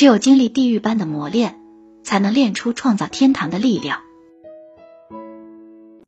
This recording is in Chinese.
只有经历地狱般的磨练才能练出创造天堂的力量。